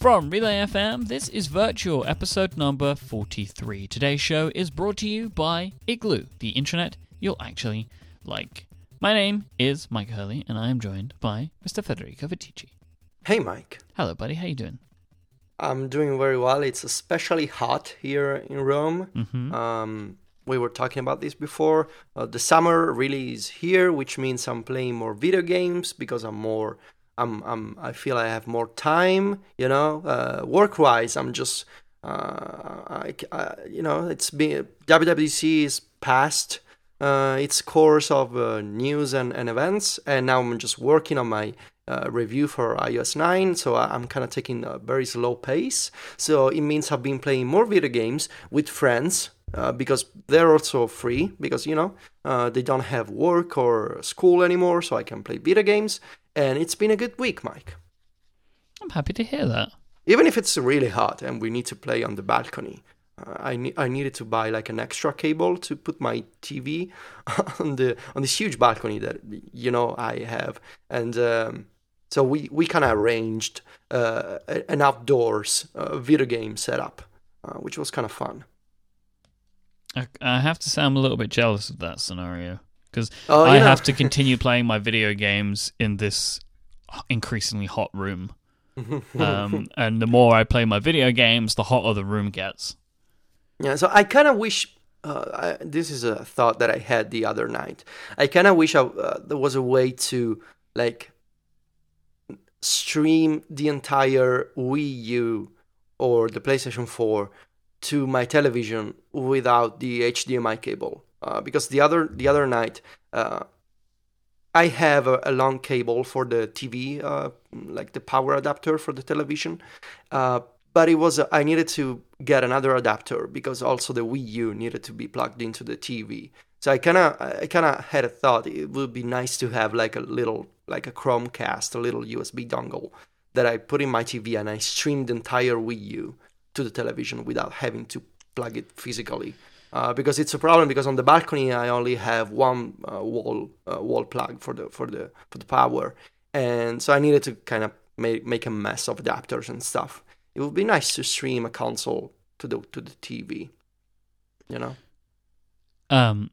From Relay FM, this is Virtual episode number 43. Today's show is brought to you by Igloo, the intranet you'll actually like. My name is Myke Hurley, and I am joined by Mr. Federico Viticci. Hey, Myke. Hello, buddy. How you doing? I'm doing very well. It's especially hot here in Rome. Mm-hmm. Um, we were talking about this before. Uh, the summer really is here, which means I'm playing more video games because I'm more. I'm. I'm. I feel I have more time. You know, uh, work-wise, I'm just. Uh, I, I, you know, it's been WWDC is past uh, its course of uh, news and, and events, and now I'm just working on my uh, review for iOS 9, so I'm kind of taking a very slow pace. So it means I've been playing more video games with friends uh, because they're also free because you know uh, they don't have work or school anymore, so I can play video games. And it's been a good week, Myke. I'm happy to hear that. Even if it's really hot and we need to play on the balcony, uh, I ne- I needed to buy like an extra cable to put my TV on the on this huge balcony that you know I have, and um, so we we kind of arranged uh, an outdoors uh, video game setup, uh, which was kind of fun. I, I have to say, I'm a little bit jealous of that scenario because Oh, I yeah. have to continue playing my video games in this increasingly hot room. um, and the more I play my video games, the hotter the room gets. Yeah, so I kind of wish. Uh, I, this is a thought that I had the other night. I kind of wish I, uh, there was a way to like stream the entire Wii U or the PlayStation 4 to my television without the HDMI cable. Uh, because the other the other night, uh, I have a, a long cable for the TV, uh, like the power adapter for the television. Uh, but it was I needed to get another adapter because also the Wii U needed to be plugged into the TV. So I kind of I kind of had a thought it would be nice to have like a little like a Chromecast, a little USB dongle that I put in my TV and I streamed the entire Wii U to the television without having to plug it physically. Uh, because it's a problem because on the balcony I only have one uh, wall uh, wall plug for the for the for the power, and so I needed to kind of make make a mess of adapters and stuff. It would be nice to stream a console to the to the TV, you know. Um,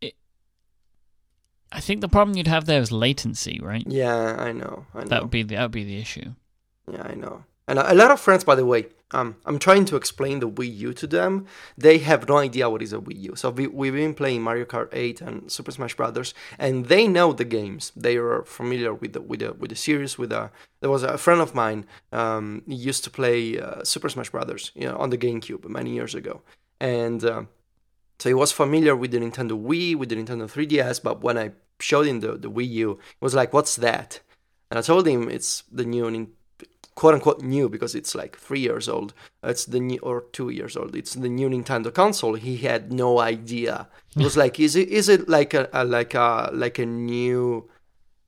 it, I think the problem you'd have there is latency, right? Yeah, I know. I know. That would be the, that would be the issue. Yeah, I know. And a lot of friends, by the way, um, I'm trying to explain the Wii U to them. They have no idea what is a Wii U. So we, we've been playing Mario Kart 8 and Super Smash Brothers, and they know the games. They are familiar with the with the with the series. With a there was a friend of mine. Um, he used to play uh, Super Smash Brothers, you know, on the GameCube many years ago, and. Uh, so he was familiar with the Nintendo Wii, with the Nintendo 3DS, but when I showed him the, the Wii U, he was like, What's that? And I told him it's the new, quote unquote new, because it's like three years old. It's the new, or two years old. It's the new Nintendo console. He had no idea. He was like, Is it is it like a, a like a like a new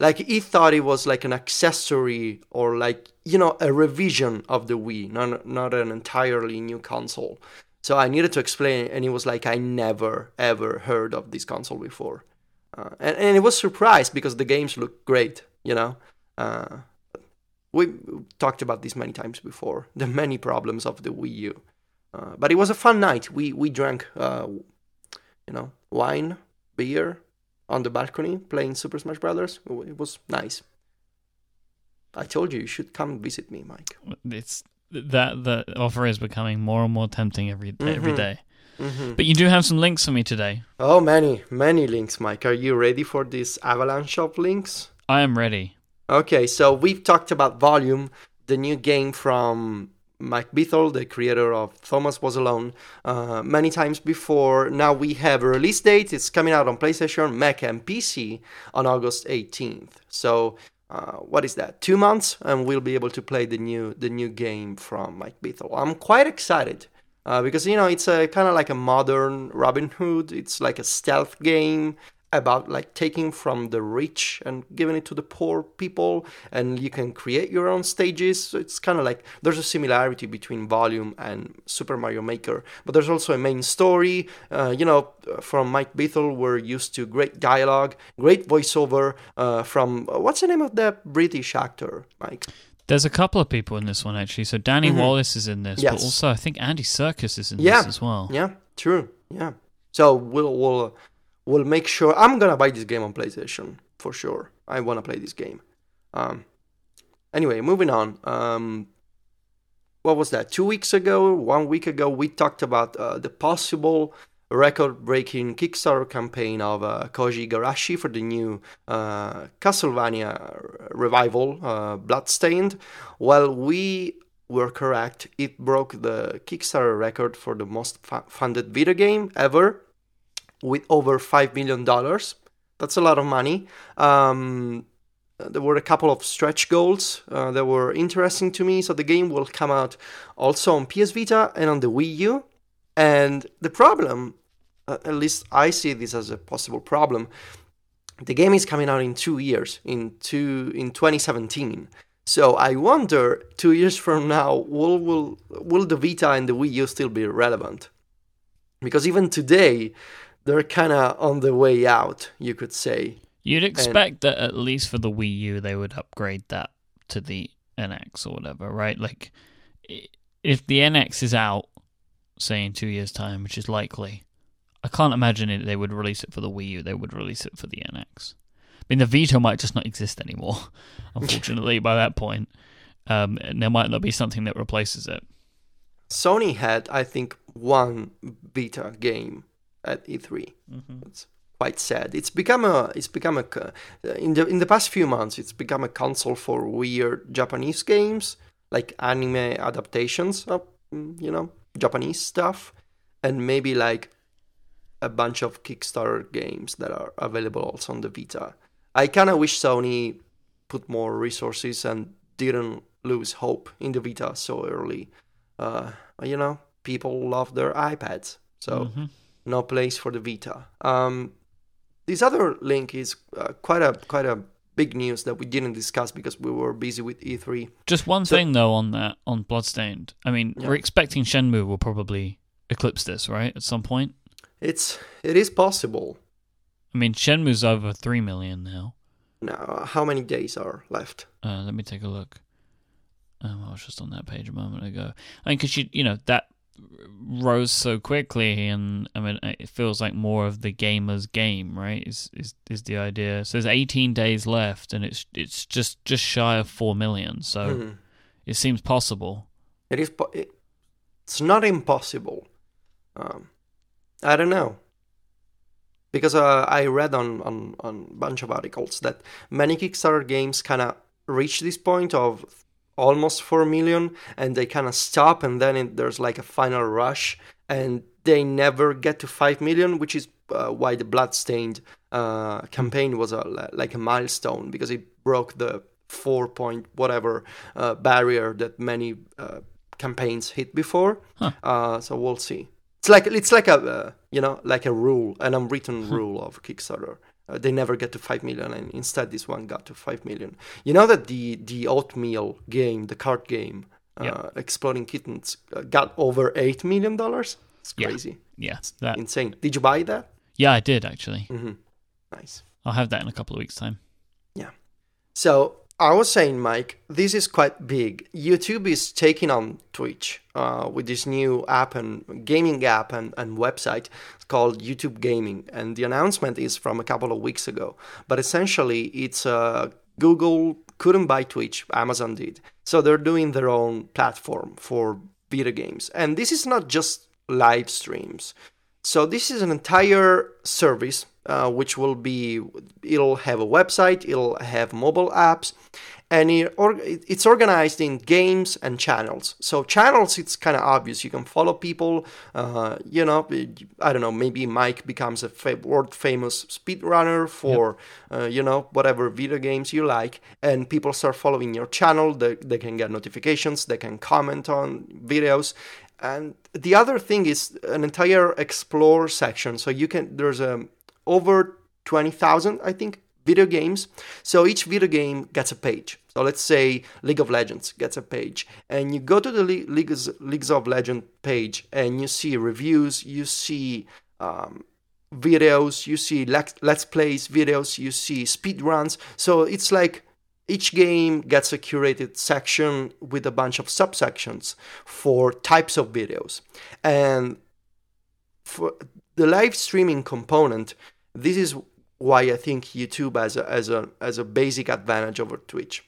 like he thought it was like an accessory or like you know a revision of the Wii, not not an entirely new console. So I needed to explain, and he was like, I never ever heard of this console before, uh, and and it was surprised because the games look great, you know. Uh, we talked about this many times before, the many problems of the Wii U, uh, but it was a fun night. We we drank, uh, you know, wine, beer, on the balcony playing Super Smash Brothers. It was nice. I told you you should come visit me, Myke. It's that the offer is becoming more and more tempting every every Mhm. day. hmm But you do have some links for me today. Oh, many, many links, Myke. Are you ready for this avalanche of links? I am ready. Okay, so we've talked about Volume, the new game from Mike Bithell, the creator of Thomas Was Alone, uh, many times before. Now we have a release date. It's coming out on PlayStation, Mac, and PC on August 18th. So, uh, what is that? Two months, and we'll be able to play the new the new game from Mike Bithell. I'm quite excited uh, because you know it's a kind of like a modern Robin Hood. It's like a stealth game about like taking from the rich and giving it to the poor people and you can create your own stages so it's kind of like there's a similarity between volume and super mario maker but there's also a main story uh, you know from mike bithell we're used to great dialogue great voiceover uh, from uh, what's the name of that british actor myke There's a couple of people in this one actually. So Danny Mhm. Wallace is in this, but also I think Andy Serkis is in Yeah. this as well. Yeah, true. Yeah. So we'll we'll we'll make sure I'm gonna buy this game on PlayStation for sure. I wanna play this game. Um. Anyway, moving on. Um. What was that? Two weeks ago, one week ago, we talked about uh, the possible record-breaking Kickstarter campaign of uh, Koji Igarashi for the new uh, Castlevania revival, uh, Bloodstained. Well, we were correct. It broke the Kickstarter record for the most fu- funded video game ever, with over five million dollars. That's a lot of money. Um, there were a couple of stretch goals uh, that were interesting to me. So the game will come out also on PS Vita and on the Wii U. And the problem, uh, at least I see this as a possible problem, the game is coming out in two years, in two in 2017. So I wonder, two years from now, will will will the Vita and the Wii U still be relevant? Because even today, they're kind of on the way out, you could say. You'd expect that at least for the Wii U, they would upgrade that to the NX or whatever, right? Like, if the NX is out, say in two years' time, which is likely, I can't imagine it. They would release it for the Wii U. They would release it for the NX. I mean, the Vita might just not exist anymore. Unfortunately, by that point, um, and there might not be something that replaces it. Sony had, I think, one Vita game at E3. It's quite sad. It's become a. It's become a. In the in the past few months, it's become a console for weird Japanese games, like anime adaptations of mm, you know Japanese stuff, and maybe like a bunch of Kickstarter games that are available also on the Vita. I kind of wish Sony put more resources and didn't lose hope in the Vita so early. Uh, you know, people love their iPads, so Mhm. No place for the Vita. Um, this other link is uh, quite a quite a big news that we didn't discuss because we were busy with E E3. Just one So- thing though on that on Bloodstained. I mean, Yeah. we're expecting Shenmue will probably eclipse this, right? At some point. It's it is possible. I mean, Shenmue's over three million now. Now, how many days are left? Uh, let me take a look. Um, I was just on that page a moment ago. I mean, because you you know that rose so quickly, and I mean, it feels like more of the gamer's game, right? Is is is the idea? So there's 18 days left, and it's it's just just shy of four million. So Mhm. it seems possible. It is. Po- it's not impossible. Um, I don't know. Because uh, I read on on on a bunch of articles that many Kickstarter games kind of reach this point of almost four million, and they kind of stop, and then it, there's like a final rush, and they never get to five million, which is uh, why the Bloodstained uh, campaign was a, like a milestone because it broke the four point whatever uh, barrier that many uh, campaigns hit before. Huh. Uh, so we'll see. It's like it's like a uh, you know like a rule, an unwritten rule of Kickstarter. Uh, they never get to five million, and instead this one got to five million. You know that the the oatmeal game, the card game, uh, Yeah. Exploding Kittens, uh, got over eight million dollars. It's Yeah. crazy, Yeah, that. insane. Did you buy that? Yeah, I did actually. mm-hmm. Nice. I'll have that in a couple of weeks' time. Yeah so I was saying, Myke, this is quite big. YouTube is taking on Twitch uh, with this new app and gaming app and, and website called YouTube Gaming, and the announcement is from a couple of weeks ago. But essentially, it's uh, Google couldn't buy Twitch, Amazon did, so they're doing their own platform for video games, and this is not just live streams. So this is an entire service uh, which will be it'll have a website, it'll have mobile apps, and it, or, it's organized in games and channels. So channels, it's kind of obvious. You can follow people. Uh, you know, I don't know. Maybe Myke becomes a fa- world famous speedrunner for uh, you know whatever video games you like, and people start following your channel. They, they can get notifications. They can comment on videos. And the other thing is an entire explore section. So you can there's a over twenty thousand, I think, video games. So each video game gets a page. So let's say League of Legends gets a page, and you go to the Le- Leagues Leagues of Legend page, and you see reviews, you see um, videos, you see let's, let's plays videos, you see speed runs. So it's like each game gets a curated section with a bunch of subsections for types of videos. And for the live streaming component, this is why I think YouTube has a, as a, as a basic advantage over Twitch.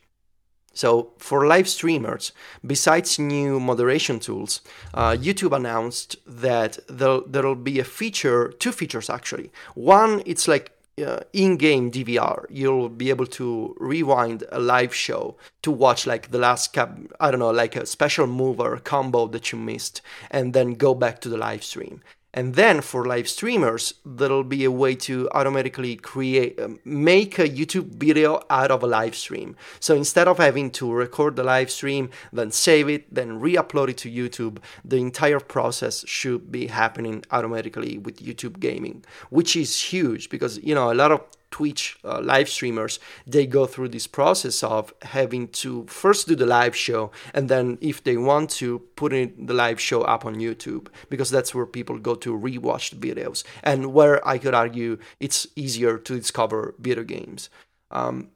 So, for live streamers, besides new moderation tools, uh, YouTube announced that there'll, there'll be a feature, two features actually. One, it's like uh, in-game DVR. You'll be able to rewind a live show to watch like the last cap, I don't know, like a special move or combo that you missed, and then go back to the live stream. And then for live streamers, there'll be a way to automatically create, um, make a YouTube video out of a live stream. So instead of having to record the live stream, then save it, then re upload it to YouTube, the entire process should be happening automatically with YouTube Gaming, which is huge because, you know, a lot of Twitch uh, live streamers, they go through this process of having to first do the live show and then, if they want to, put in the live show up on YouTube because that's where people go to rewatch the videos and where I could argue it's easier to discover video games. Um,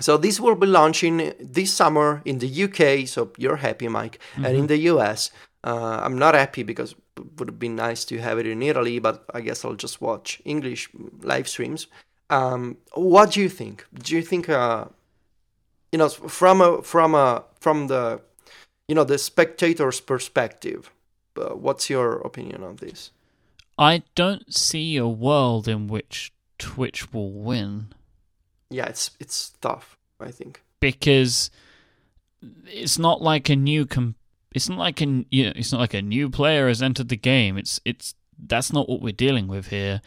so this will be launching this summer in the UK. So you're happy, Myke, mm-hmm. and in the US. Uh, I'm not happy because it would have been nice to have it in Italy, but I guess I'll just watch English live streams. Um, what do you think? Do you think, uh, you know, from a from a from the, you know, the spectator's perspective, uh, what's your opinion on this? I don't see a world in which Twitch will win. Yeah, it's it's tough. I think because it's not like a new com- it's not like a you know it's not like a new player has entered the game. It's it's that's not what we're dealing with here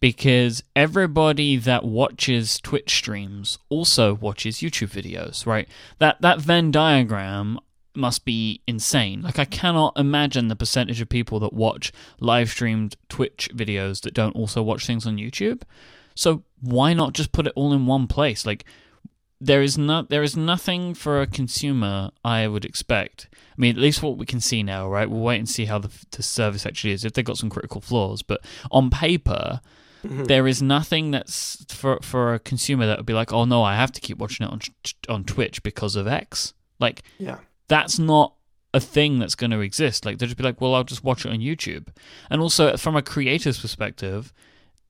because everybody that watches Twitch streams also watches YouTube videos, right? That that Venn diagram must be insane. Like I cannot imagine the percentage of people that watch live streamed Twitch videos that don't also watch things on YouTube. So why not just put it all in one place? Like there is not there is nothing for a consumer I would expect. I mean, at least what we can see now, right? We'll wait and see how the, the service actually is if they've got some critical flaws. But on paper, Mm-hmm. There is nothing that's for for a consumer that would be like, oh no, I have to keep watching it on on Twitch because of X. Like, yeah, that's not a thing that's going to exist. Like, they'll just be like, well, I'll just watch it on YouTube. And also, from a creator's perspective,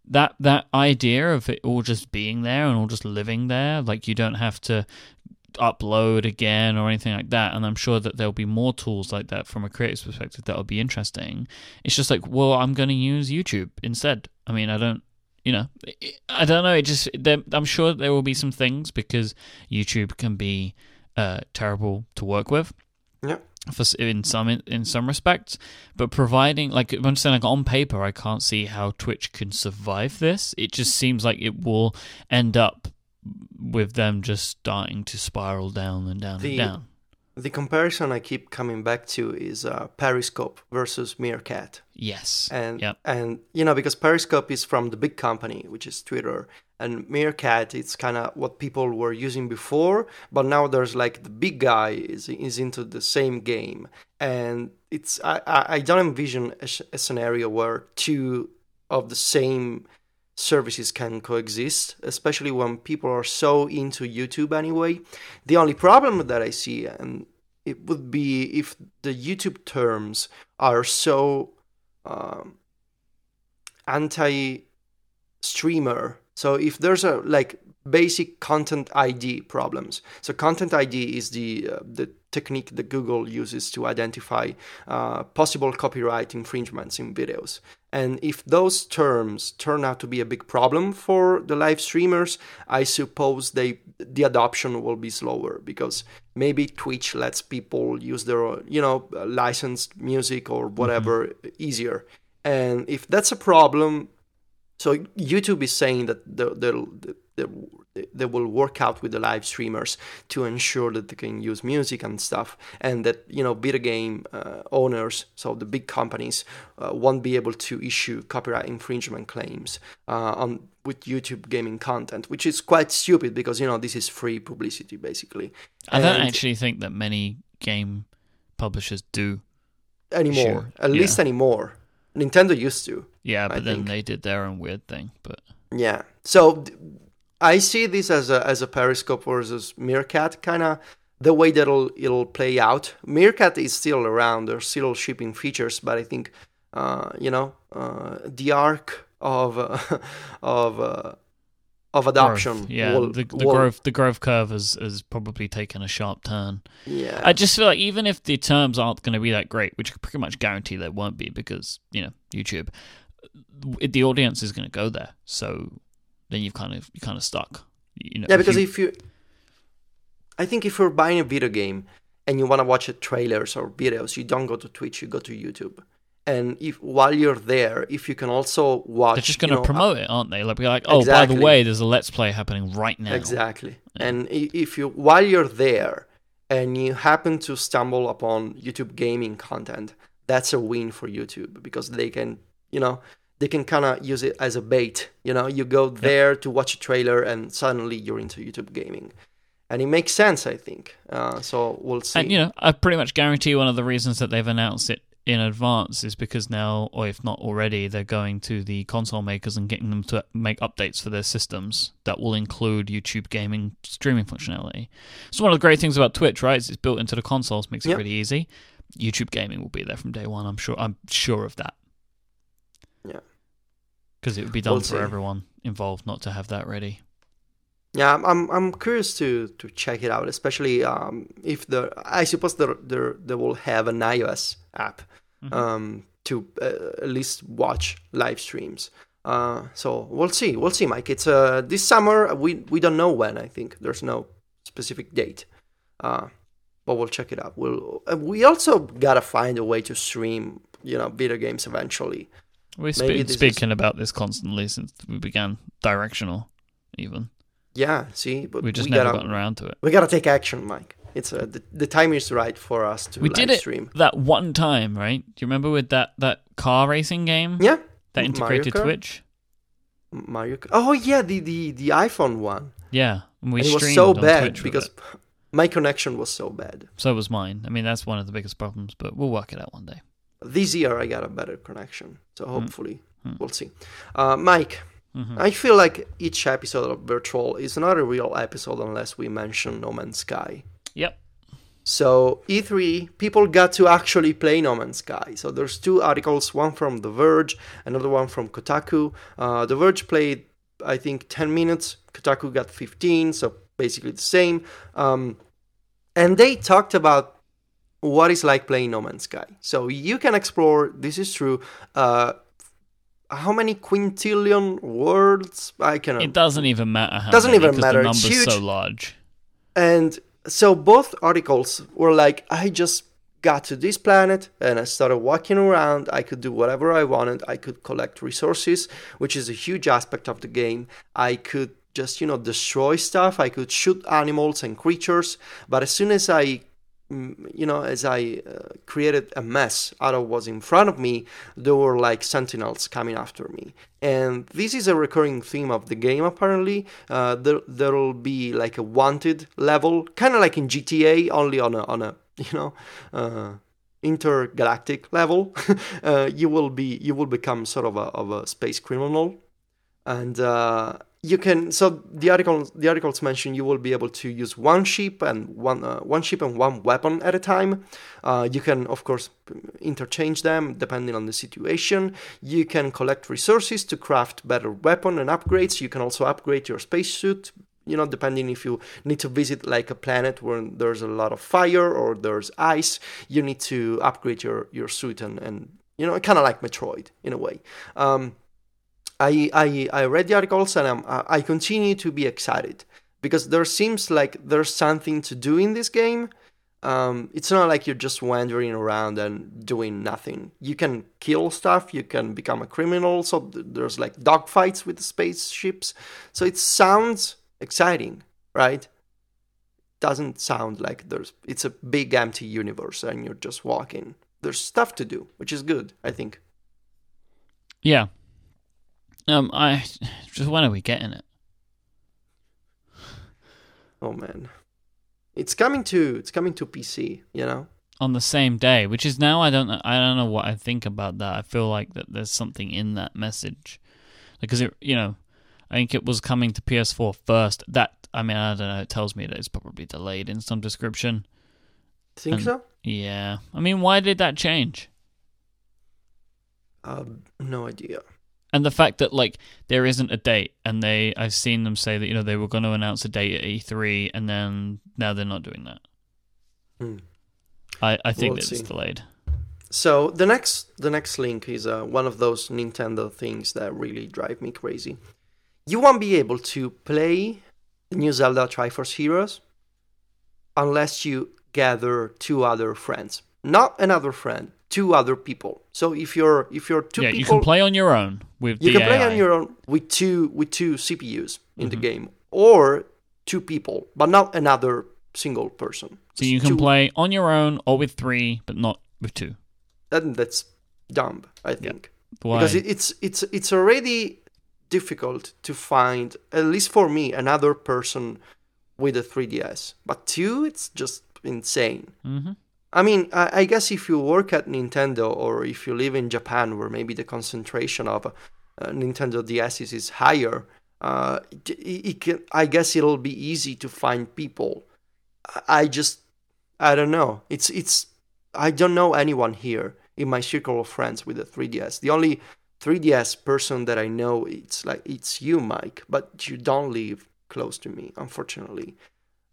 that that idea of it all just being there and all just living there, like you don't have to upload again or anything like that. And I'm sure that there'll be more tools like that from a creator's perspective that will be interesting. It's just like, well, I'm going to use YouTube instead. I mean, I don't, you know, I don't know. It just, I'm sure there will be some things because YouTube can be uh, terrible to work with. Yeah. For in some in some respects, but providing like I'm saying like on paper, I can't see how Twitch can survive this. It just seems like it will end up with them just starting to spiral down and down the, and down. The comparison I keep coming back to is uh, Periscope versus Meerkat. Yes. And yep. and you know because Periscope is from the big company, which is Twitter, and Meerkat it's kind of what people were using before, but now there's like the big guy is is into the same game, and it's I I don't envision a, a scenario where two of the same services can coexist, especially when people are so into YouTube anyway. The only problem that I see, and it would be if the YouTube terms are so um, anti streamer. So if there's a like basic content ID problems. So content ID is the uh, the technique that Google uses to identify uh, possible copyright infringements in videos. And if those terms turn out to be a big problem for the live streamers, I suppose they the adoption will be slower because maybe Twitch lets people use their you know licensed music or whatever mm-hmm. easier. And if that's a problem, so YouTube is saying that they'll, they'll, they will work out with the live streamers to ensure that they can use music and stuff, and that you know video game uh, owners, so the big companies, uh, won't be able to issue copyright infringement claims uh, on with YouTube gaming content, which is quite stupid because you know this is free publicity basically. I don't actually think that many game publishers do anymore. At yeah. least anymore. Nintendo used to. Yeah, but I then think. they did their own weird thing. But yeah, so I see this as a as a Periscope versus Meerkat kind of the way that it'll it'll play out. Meerkat is still around; they're still shipping features, but I think uh, you know uh, the arc of uh, of uh, of adoption. Growth. Yeah, will, the, the will- growth the growth curve has, has probably taken a sharp turn. Yeah, I just feel like even if the terms aren't going to be that great, which I pretty much guarantee they won't be because you know YouTube, the audience is going to go there. So then you've kind of you kind of stuck. You know, yeah, because you- if you, I think if you're buying a video game and you want to watch trailers or videos, you don't go to Twitch, you go to YouTube. And if while you're there, if you can also watch, they're just going to know, promote it, aren't they? Like be like, oh, by the way, there's a let's play happening right now. Exactly. And if you while you're there and you happen to stumble upon YouTube gaming content, that's a win for YouTube because they can, you know, they can kind of use it as a bait. You know, you go there to watch a trailer and suddenly you're into YouTube gaming. And it makes sense, I think. Uh, so we'll see. And you know, I pretty much guarantee one of the reasons that they've announced it in advance is because now, or if not already, they're going to the console makers and getting them to make updates for their systems that will include YouTube gaming streaming functionality. So one of the great things about Twitch, right, is it's built into the consoles, makes it Yep. really easy. YouTube gaming will be there from day one. I'm sure. I'm sure of that. Yeah. Because it would be done We'll for see. everyone involved not to have that ready. Yeah, I'm I'm, curious to to check it out, especially um, if the I suppose they they they will have an iOS app um, to uh, at least watch live streams. Uh, so we'll see, we'll see, Myke. It's uh, this summer. We we don't know when. I think there's no specific date, uh, but we'll check it out. We'll uh, we also gotta find a way to stream, you know, video games eventually. We've Maybe been this is- speaking about this constantly since we began directional, even. Yeah, see, but We've just we never gotta gotten around to it. we gotta take action, Myke. It's uh, the the time is right for us to We live did it stream. that one time, right? Do you remember with that, that car racing game Yeah, that integrated? Twitch? Mario. Kart. Oh yeah, the the the iPhone one. Yeah, and we and it was streamed so on bad Twitch because my connection was so bad. so was mine. I mean, that's one of the biggest problems, but we'll work it out one day. This year I got a better connection, so Hmm. hopefully we'll see. Uh, Myke, Mm-hmm. I feel like each episode of Virtual is not a real episode unless we mention No Man's Sky. Yep. So E3, people got to actually play No Man's Sky. So there's two articles, one from The Verge, another one from Kotaku. Uh, the Verge played, I think, 10 minutes. Kotaku got 15, so basically the same. Um, and they talked about what it's like playing No Man's Sky. So you can explore. This is true. Uh, how many quintillion words? I cannot. It doesn't even matter how. Doesn't many, even matter, The it's number's so large. And so both articles were like, I just got to this planet and I started walking around. I could do whatever I wanted. I could collect resources, which is a huge aspect of the game. I could just, you know, destroy stuff. I could shoot animals and creatures. But as soon as I you know, as I uh, created a mess out of what was in front of me, there were like sentinels coming after me. And this is a recurring theme of the game, apparently. Uh, there, there'll be like a wanted level, kind of like in GTA, only on a, on a you know, uh, intergalactic level. uh, you will be, you will become sort of a, of a space criminal. And uh, you can so the article the articles mention you will be able to use one ship and one uh, one ship and one weapon at a time. Uh, you can of course interchange them depending on the situation. You can collect resources to craft better weapon and upgrades. You can also upgrade your spacesuit. You know, depending if you need to visit like a planet where there's a lot of fire or there's ice, you need to upgrade your your suit and and you know, kind of like Metroid in a way. Um, I, I I read the articles and I'm, I continue to be excited because there seems like there's something to do in this game. Um, it's not like you're just wandering around and doing nothing. You can kill stuff. You can become a criminal. So th- there's like dogfights with spaceships. So it sounds exciting, right? Doesn't sound like there's. It's a big empty universe and you're just walking. There's stuff to do, which is good. I think. Yeah. Um, I just when are we getting it? Oh man, it's coming to it's coming to PC. You know. on the same day, which is now I don't know, I don't know what I think about that. I feel like that there's something in that message because it you know I think it was coming to PS4 first. That I mean, I don't know. It tells me that it's probably delayed in some description. Think And- so? Yeah. I mean, why did that change? Uh, no idea. And the fact that like there isn't a date, and they I've seen them say that you know they were going to announce a date at E3, and then now they're not doing that. Hmm. I I think We'll it's delayed. So the next the next link is uh, one of those Nintendo things that really drive me crazy. You won't be able to play the new Zelda Triforce Heroes unless you gather two other friends, not another friend, two other people. So if you're if you're two yeah, people, you can play on your own with you the can play AI. on your own with two with two CPUs in the Mhm. game, or two people, but not another single person. So you can two- play on your own or with three, but not with two. and that's dumb. I think. Why? because it's it's it's already difficult to find at least for me another person with a 3ds but two it's just insane hmm i mean I, I guess if you work at nintendo or if you live in japan where maybe the concentration of uh, nintendo ds's is higher uh, it, it can, i guess it'll be easy to find people. I- i just i don't know. It's it's i don't know anyone here in my circle of friends with a 3ds the only 3ds person that i know it's like it's you myke but you don't live close to me unfortunately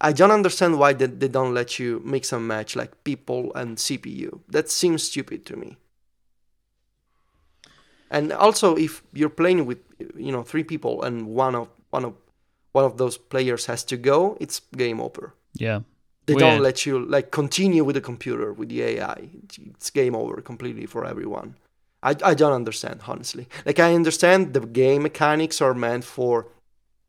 i don't understand why they, they don't let you mix and match like people and cpu that seems stupid to me and also if you're playing with you know three people and one of one of one of those players has to go it's game over Yeah. they Weird. don't let you like continue with the computer with the AI. It's game over completely for everyone. I I don't understand honestly. Like I understand the game mechanics are meant for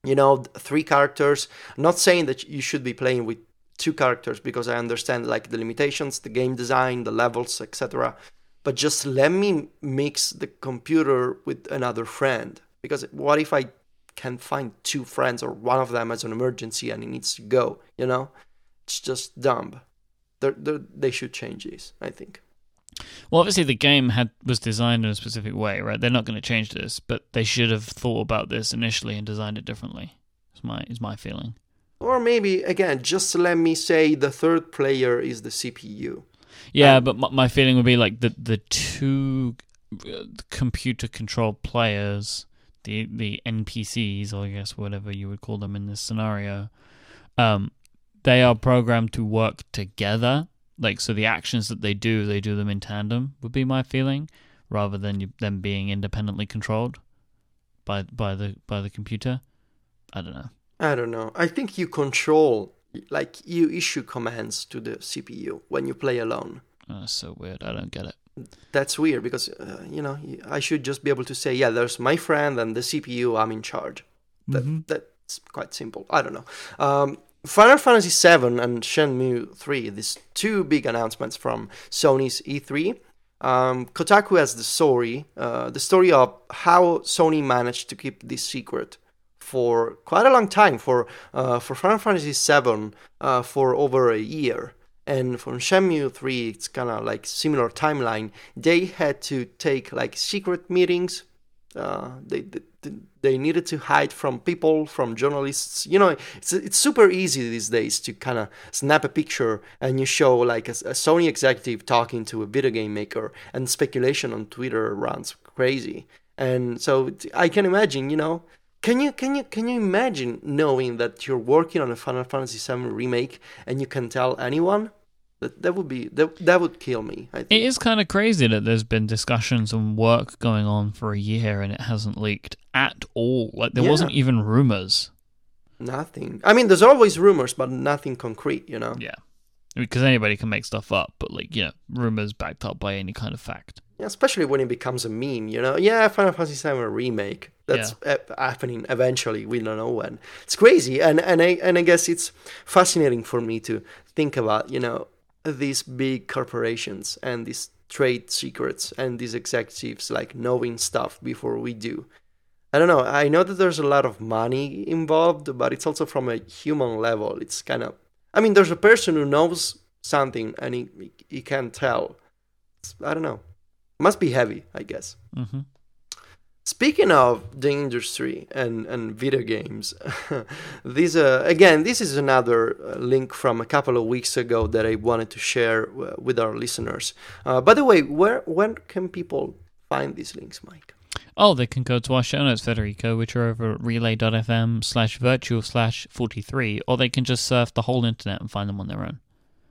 you know three characters. Not saying that you should be playing with two characters because I understand like the limitations, the game design, the levels, etc. But just let me mix the computer with another friend because what if I can find two friends or one of them as an emergency and he needs to go, you know? It's just dumb. They're, they should change this, I think. Well, obviously the game had was designed in a specific way, right? They're not going to change this, but they should have thought about this initially and designed it differently. Is my is my feeling. Or maybe, again, just let me say the third player is the CPU. Yeah, Um, but my, my feeling would be like the the two uh, computer controlled players, the the NPCs, or I guess whatever you would call them in this scenario, um, they are programmed to work together. Like so, the actions that they do, they do them in tandem. Would be my feeling, rather than you, them being independently controlled by by the by the computer. I don't know. I don't know. I think you control, like, you issue commands to the CPU when you play alone. Oh, that's so weird. I don't get it. That's weird because, uh, you know, I should just be able to say, yeah, there's my friend and the CPU, I'm in charge. That, Mhm. That's quite simple. I don't know. Um, Final Fantasy VII and Shenmue 3, these two big announcements from Sony's E3. Um, Kotaku has the story, uh, the story of how Sony managed to keep this secret for quite a long time, for uh, for Final Fantasy VII, uh, for over a year. And for Shenmue 3, it's kind of like similar timeline. They had to take like secret meetings uh, they, they needed to hide from people, from journalists. You know, it's it's super easy these days to kind of snap a picture and you show like a, a Sony executive talking to a video game maker, and speculation on Twitter runs crazy. And so I can imagine, you know, can you can you can you imagine knowing that you're working on a Final Fantasy VII remake and you can tell anyone? That that would be that that would kill me. I think. It is kind of crazy that there's been discussions and work going on for a year and it hasn't leaked at all. Like there Yeah. wasn't even rumors. Nothing. I mean, there's always rumors, but nothing concrete. You know. Yeah, because anybody can make stuff up, but like you know, rumors backed up by any kind of fact. Yeah, especially when it becomes a meme, you know. Yeah, Final Fantasy VII remake. That's uh, happening eventually. We don't know when. It's crazy, and and I and I guess it's fascinating for me to think about, you know, these big corporations and these trade secrets and these executives like knowing stuff before we do. I don't know. I know that there's a lot of money involved, but it's also from a human level. It's kind of. I mean, there's a person who knows something and he he can't tell. It's, I don't know. Must be heavy, I guess. hmm Speaking of the industry and, and video games, this uh, again, this is another uh, link from a couple of weeks ago that I wanted to share uh, with our listeners. Uh, by the way, where when can people find these links, Myke? Oh, they can go to our show notes, Federico, which are over at relay.fm slash virtual slash 43, or they can just surf the whole internet and find them on their own.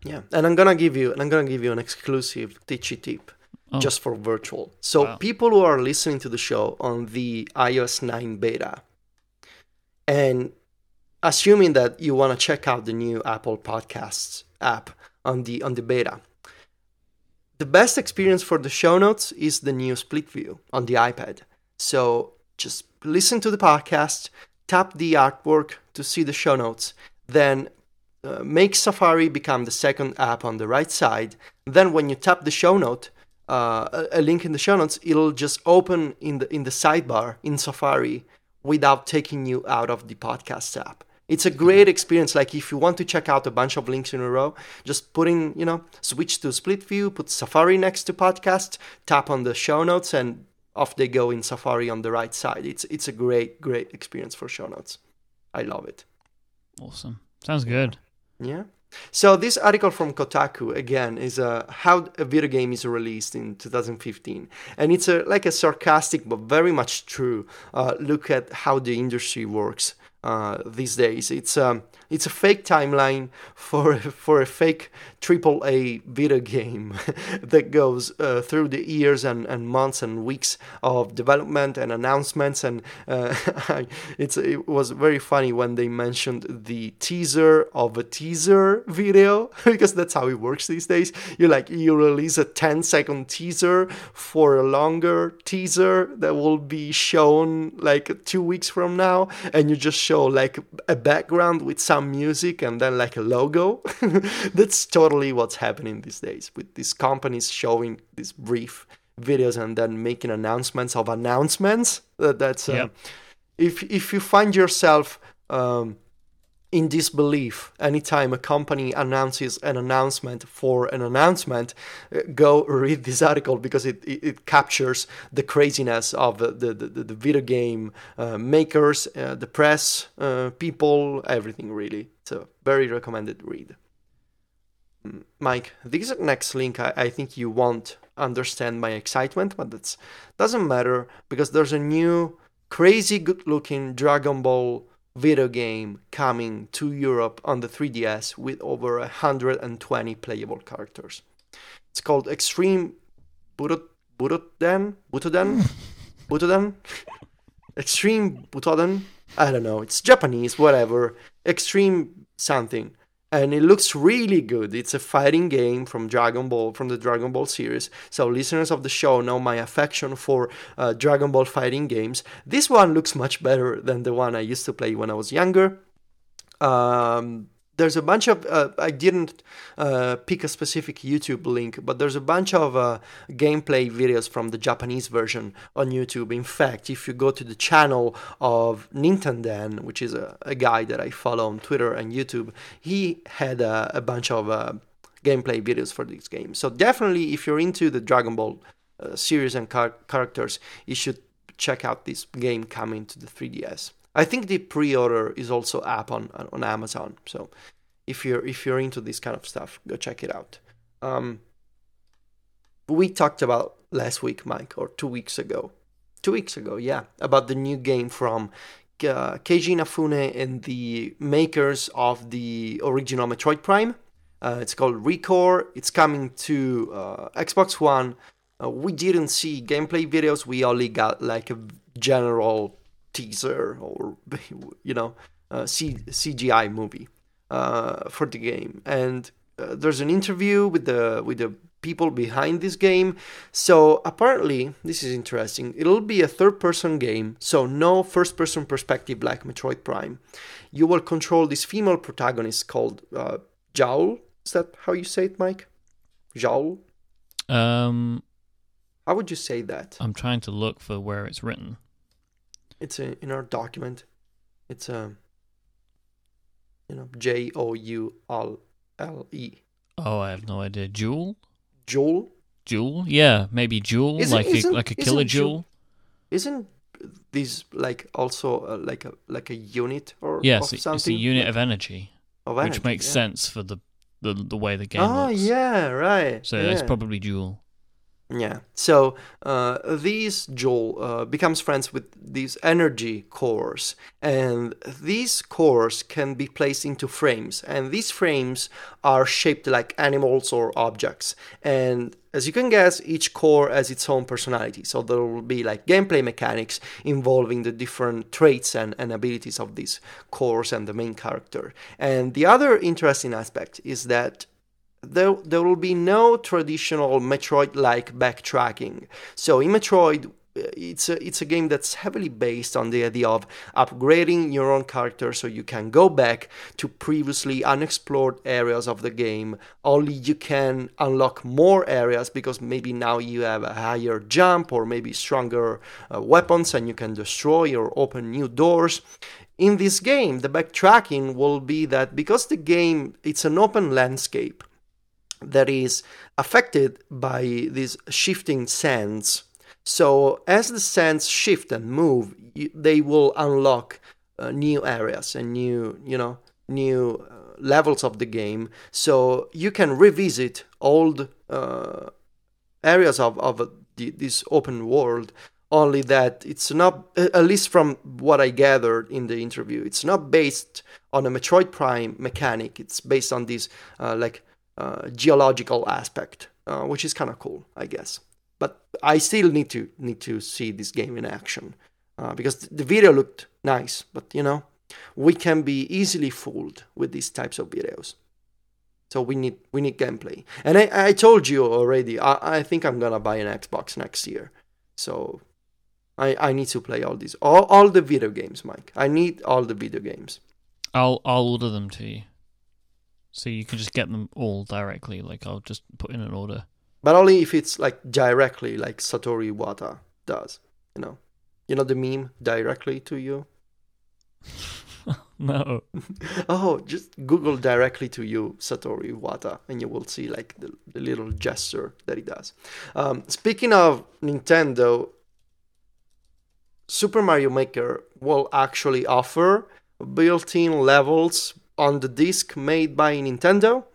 Yeah, and I'm gonna give you, and I'm gonna give you an exclusive Ticci tip Oh. just for virtual. So Wow. people who are listening to the show on the iOS 9 beta, and assuming that you want to check out the new Apple Podcasts app on the on the beta, the best experience for the show notes is the new split view on the iPad. So just listen to the podcast, tap the artwork to see the show notes, then uh, make Safari become the second app on the right side. Then when you tap the show note, uh, a, a link in the show notes, it'll just open in the in the sidebar in Safari without taking you out of the podcast app. It's a great experience. Like if you want to check out a bunch of links in a row, just put in, you know, switch to split view, put Safari next to podcast, tap on the show notes, and off they go in Safari on the right side. It's it's a great great experience for show notes. I love it. Awesome. Sounds good. Yeah. So this article from Kotaku again is uh, how a video game is released in 2015, and it's a like a sarcastic but very much true uh, look at how the industry works uh, these days. It's um, it's a fake timeline for for a fake AAA video game that goes uh, through the years and, and months and weeks of development and announcements. And uh, it's it was very funny when they mentioned the teaser of a teaser video because that's how it works these days. You like you release a 10 second teaser for a longer teaser that will be shown like two weeks from now, and you just show like a background with some music and then like a logo. that's totally what's happening these days with these companies showing these brief videos and then making announcements of announcements. That that's uh, Yep. if if you find yourself um, in disbelief anytime a company announces an announcement for an announcement uh, go read this article because it, it, it captures the craziness of the, the, the, the video game uh, makers uh, the press uh, people everything really. So very recommended read. Mm, myke this next link I, I think you won't understand my excitement but that's doesn't matter because there's a new crazy good looking dragon ball video game coming to Europe on the 3DS with over 120 playable characters. It's called Extreme Butoden Butoden Butoden Extreme Butoden. I don't know. It's Japanese, whatever. Extreme something. And it looks really good. It's a fighting game from Dragon Ball, from the Dragon Ball series. So listeners of the show know my affection for uh, Dragon Ball fighting games. This one looks much better than the one I used to play when I was younger. Um, there's a bunch of uh, I didn't uh, pick a specific YouTube link, but there's a bunch of uh, gameplay videos from the Japanese version on YouTube. In fact, if you go to the channel of Nintendo, which is a, a guy that I follow on Twitter and YouTube, he had a, bunch of uh, gameplay videos for this game. So definitely, if you're into the Dragon Ball uh, series and car- characters, you should check out this game coming to the 3DS. I think the pre-order is also up on on Amazon. So if you're if you're into this kind of stuff, go check it out. Um, we talked about last week, Myke, or two weeks ago. Two weeks ago, yeah, about the new game from uh, Keiji and the makers of the original Metroid Prime. Uh, it's called Recore. It's coming to uh, Xbox One. Uh, we didn't see gameplay videos. We only got like a general teaser or you know uh, C- CGI movie uh, for the game, and uh, there's an interview with the with the people behind this game. So apparently, this is interesting. It'll be a third-person game, so no first-person perspective like Metroid Prime. You will control this female protagonist called uh, Jowl. Is that how you say it, Myke? Jowl. Um, How would you say that? I'm trying to look for where it's written. It's a, in our document. It's a you know J O U L L E. Oh, I have no idea. Jewel? Joel Jewel? Yeah, maybe Jewel, Isn't- like a, isn't- like a isn't killer Jewel- jewel. isn't this like also uh, like a like a unit or Yes, it's a unit of energy, of which makes yeah. sense for the, the the way the game Oh looks. yeah, right. So yeah. it's probably dual. Yeah. So uh, these Joule uh, becomes friends with these energy cores, and these cores can be placed into frames, and these frames are shaped like animals or objects. And as you can guess, each core has its own personality. So there will be like gameplay mechanics involving the different traits and, and abilities of these cores and the main character. And the other interesting aspect is that there, there will be no traditional Metroid like backtracking. So in Metroid, uh, it's a, it's a game that's heavily based on the idea of upgrading your own character so you can go back to previously unexplored areas of the game. Only you can unlock more areas because maybe now you have a higher jump or maybe stronger uh, weapons and you can destroy or open new doors in this game the backtracking will be that because the game it's an open landscape that is affected by these shifting sands. So as the sands shift and move, they will unlock uh, new areas and new, you know, new uh, levels of the game. So you can revisit old uh, areas of of the, this open world. Only that it's not, at least from what I gathered in the interview, it's not based on a Metroid Prime mechanic. It's based on this uh, like uh, geological aspect, uh, which is kind of cool, I guess. But I still need to need to see this game in action uh, because the video looked nice, but you know we can be easily fooled with these types of videos. So we need we need gameplay, and I, I told you already. I, I think I'm gonna buy an Xbox next year, so I I need to play all these all all the video games, Myke. I need all the video games. I'll I'll order them to you, so you can just get them all directly. Like I'll just put in an order. but only if it's like directly like Satoru Iwata does. You know, you know the meme directly to you. No. Oh, just Google directly to you Satoru Iwata, and you will see like the, the little gesture that he does. Um, speaking of Nintendo, Super Mario Maker will actually offer built-in levels on the disc made by Nintendo.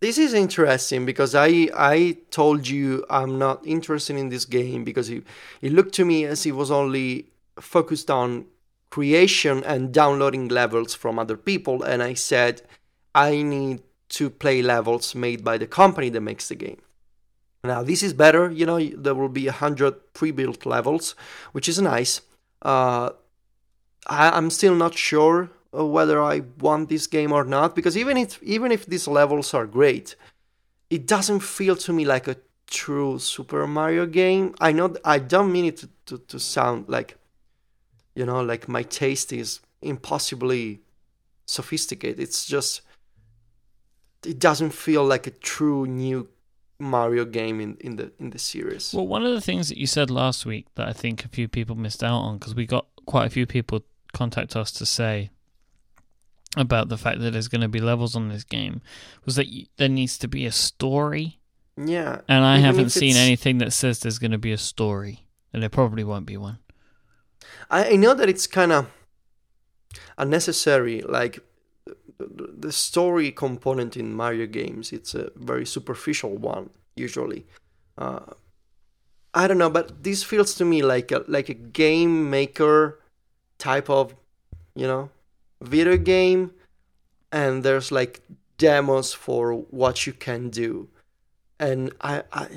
This is interesting because I I told you I'm not interested in this game because it, it looked to me as it was only focused on creation and downloading levels from other people and I said I need to play levels made by the company that makes the game. Now this is better, you know, there will be a hundred pre-built levels, which is nice. Uh, I, I'm still not sure Uh, whether I want this game or not because even if even if these levels are great, it doesn't feel to me like a true Super Mario game. I know I don't mean it to, to, to sound like you know like my taste is impossibly sophisticated. It's just it doesn't feel like a true new Mario game in, in the in the series. Well, one of the things that you said last week that I think a few people missed out on because we got quite a few people contact us to say about the fact that there's going to be levels on this game was that you, there needs to be a story, yeah, and I Even haven't seen anything that says there's going to be a story, and there probably won't be one. I, I know that it's kind of unnecessary. Like the, the story component in Mario games, it's a very superficial one usually. Uh, I don't know, but this feels to me like a like a game maker type of, you know, video game, and there's like demos for what you can do, and I I.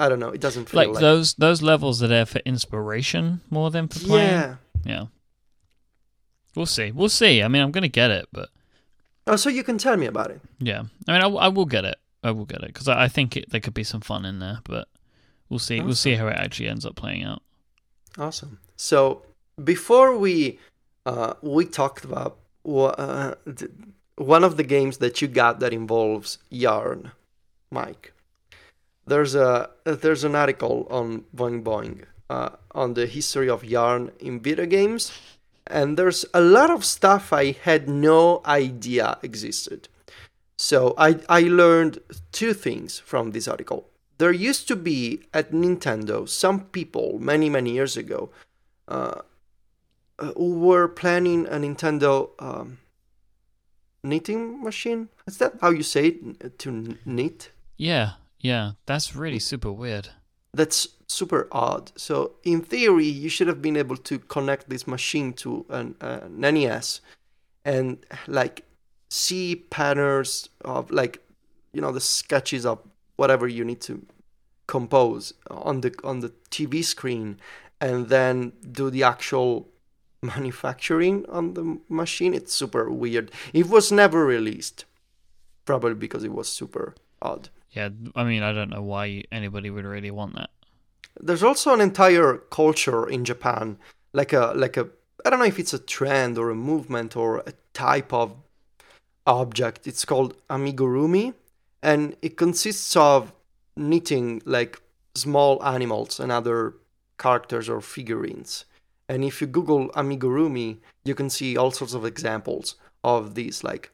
I don't know. It doesn't feel Like, like, those those levels are there for inspiration more than for playing. yeah. Yeah. We'll see. We'll see. I mean, I'm to get it, but Oh, so you can tell me about it. yeah. I mean, I, I will get it. I will get it because I, I think it, there could be some fun in there, but we'll see. We'll see how it actually ends up playing out. Awesome. So before we uh, we talked about uh, one of the games that you got that involves yarn, Myke. There's a there's an article on Boing Boing uh, on the history of yarn in video games, and there's a lot of stuff I had no idea existed. So I I learned two things from this article. there used to be at Nintendo some people many many years ago uh, uh, who were planning a Nintendo um, knitting machine. Is that how you say it? To knit? Yeah, yeah. That's really super weird. That's super odd. So in theory, you should have been able to connect this machine to an, an NES and like see patterns of like you know the sketches of whatever you need to compose on the on the TV screen and then do the actual manufacturing on the machine it's super weird it was never released probably because it was super odd Yeah, I mean, I don't know why anybody would really want that. there's also an entire culture in Japan, like a like a I don't know if it's a trend or a movement or a type of object. It's called amigurumi, and it consists of knitting like small animals and other characters or figurines. And if you Google amigurumi, you can see all sorts of examples of these like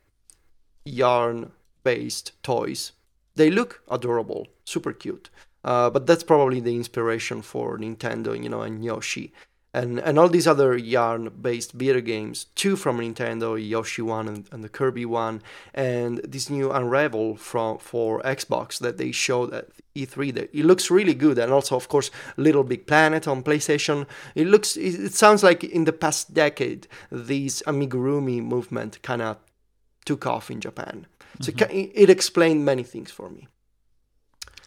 yarn-based toys. They look adorable, super cute. Uh, but that's probably the inspiration for Nintendo, you know, and Yoshi, and and all these other yarn-based video games. Two from Nintendo, Yoshi one and, and the Kirby one, and this new Unravel from for Xbox that they showed at E3. That it looks really good, and also of course Little Big Planet on PlayStation. It looks, it, it sounds like in the past decade, this amigurumi movement kind of took off in Japan. So Mm-hmm. it, it explained many things for me.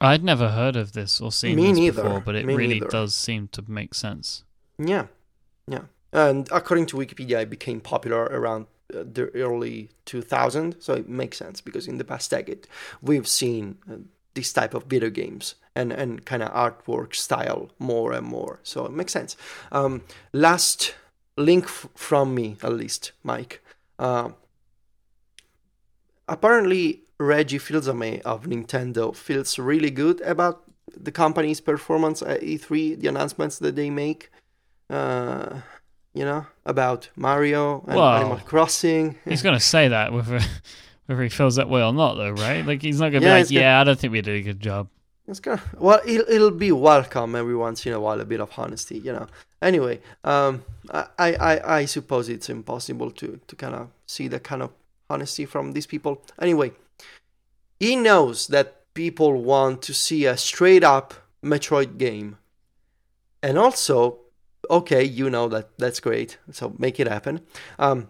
I'd never heard of this or seen Me this neither. before, but it Me really neither. does seem to make sense. Yeah, yeah. And according to Wikipedia, it became popular around uh, the early 2000, so it makes sense because in the past decade we've seen uh, this type of video games and and kind of artwork style more and more. So it makes sense. Um, last link f- from me, at least, Myke. Uh, apparently, Reggie Fils-Aimé of Nintendo feels really good about the company's performance at E3, the announcements that they make uh, you know, about Mario and Wow. Animal Crossing. He's going to say that whether whether he feels that way or not, though, right? Like he's not going to Yeah, be like, gonna- "Yeah, I don't think we did a good job." It's gonna, well, it'll, it'll be welcome every once in a while, a bit of honesty, you know. Anyway, um, I, I, I suppose it's impossible to, to kind of see the kind of honesty from these people. Anyway, he knows that people want to see a straight up Metroid game. And also, okay, you know that that's great, so make it happen. Um,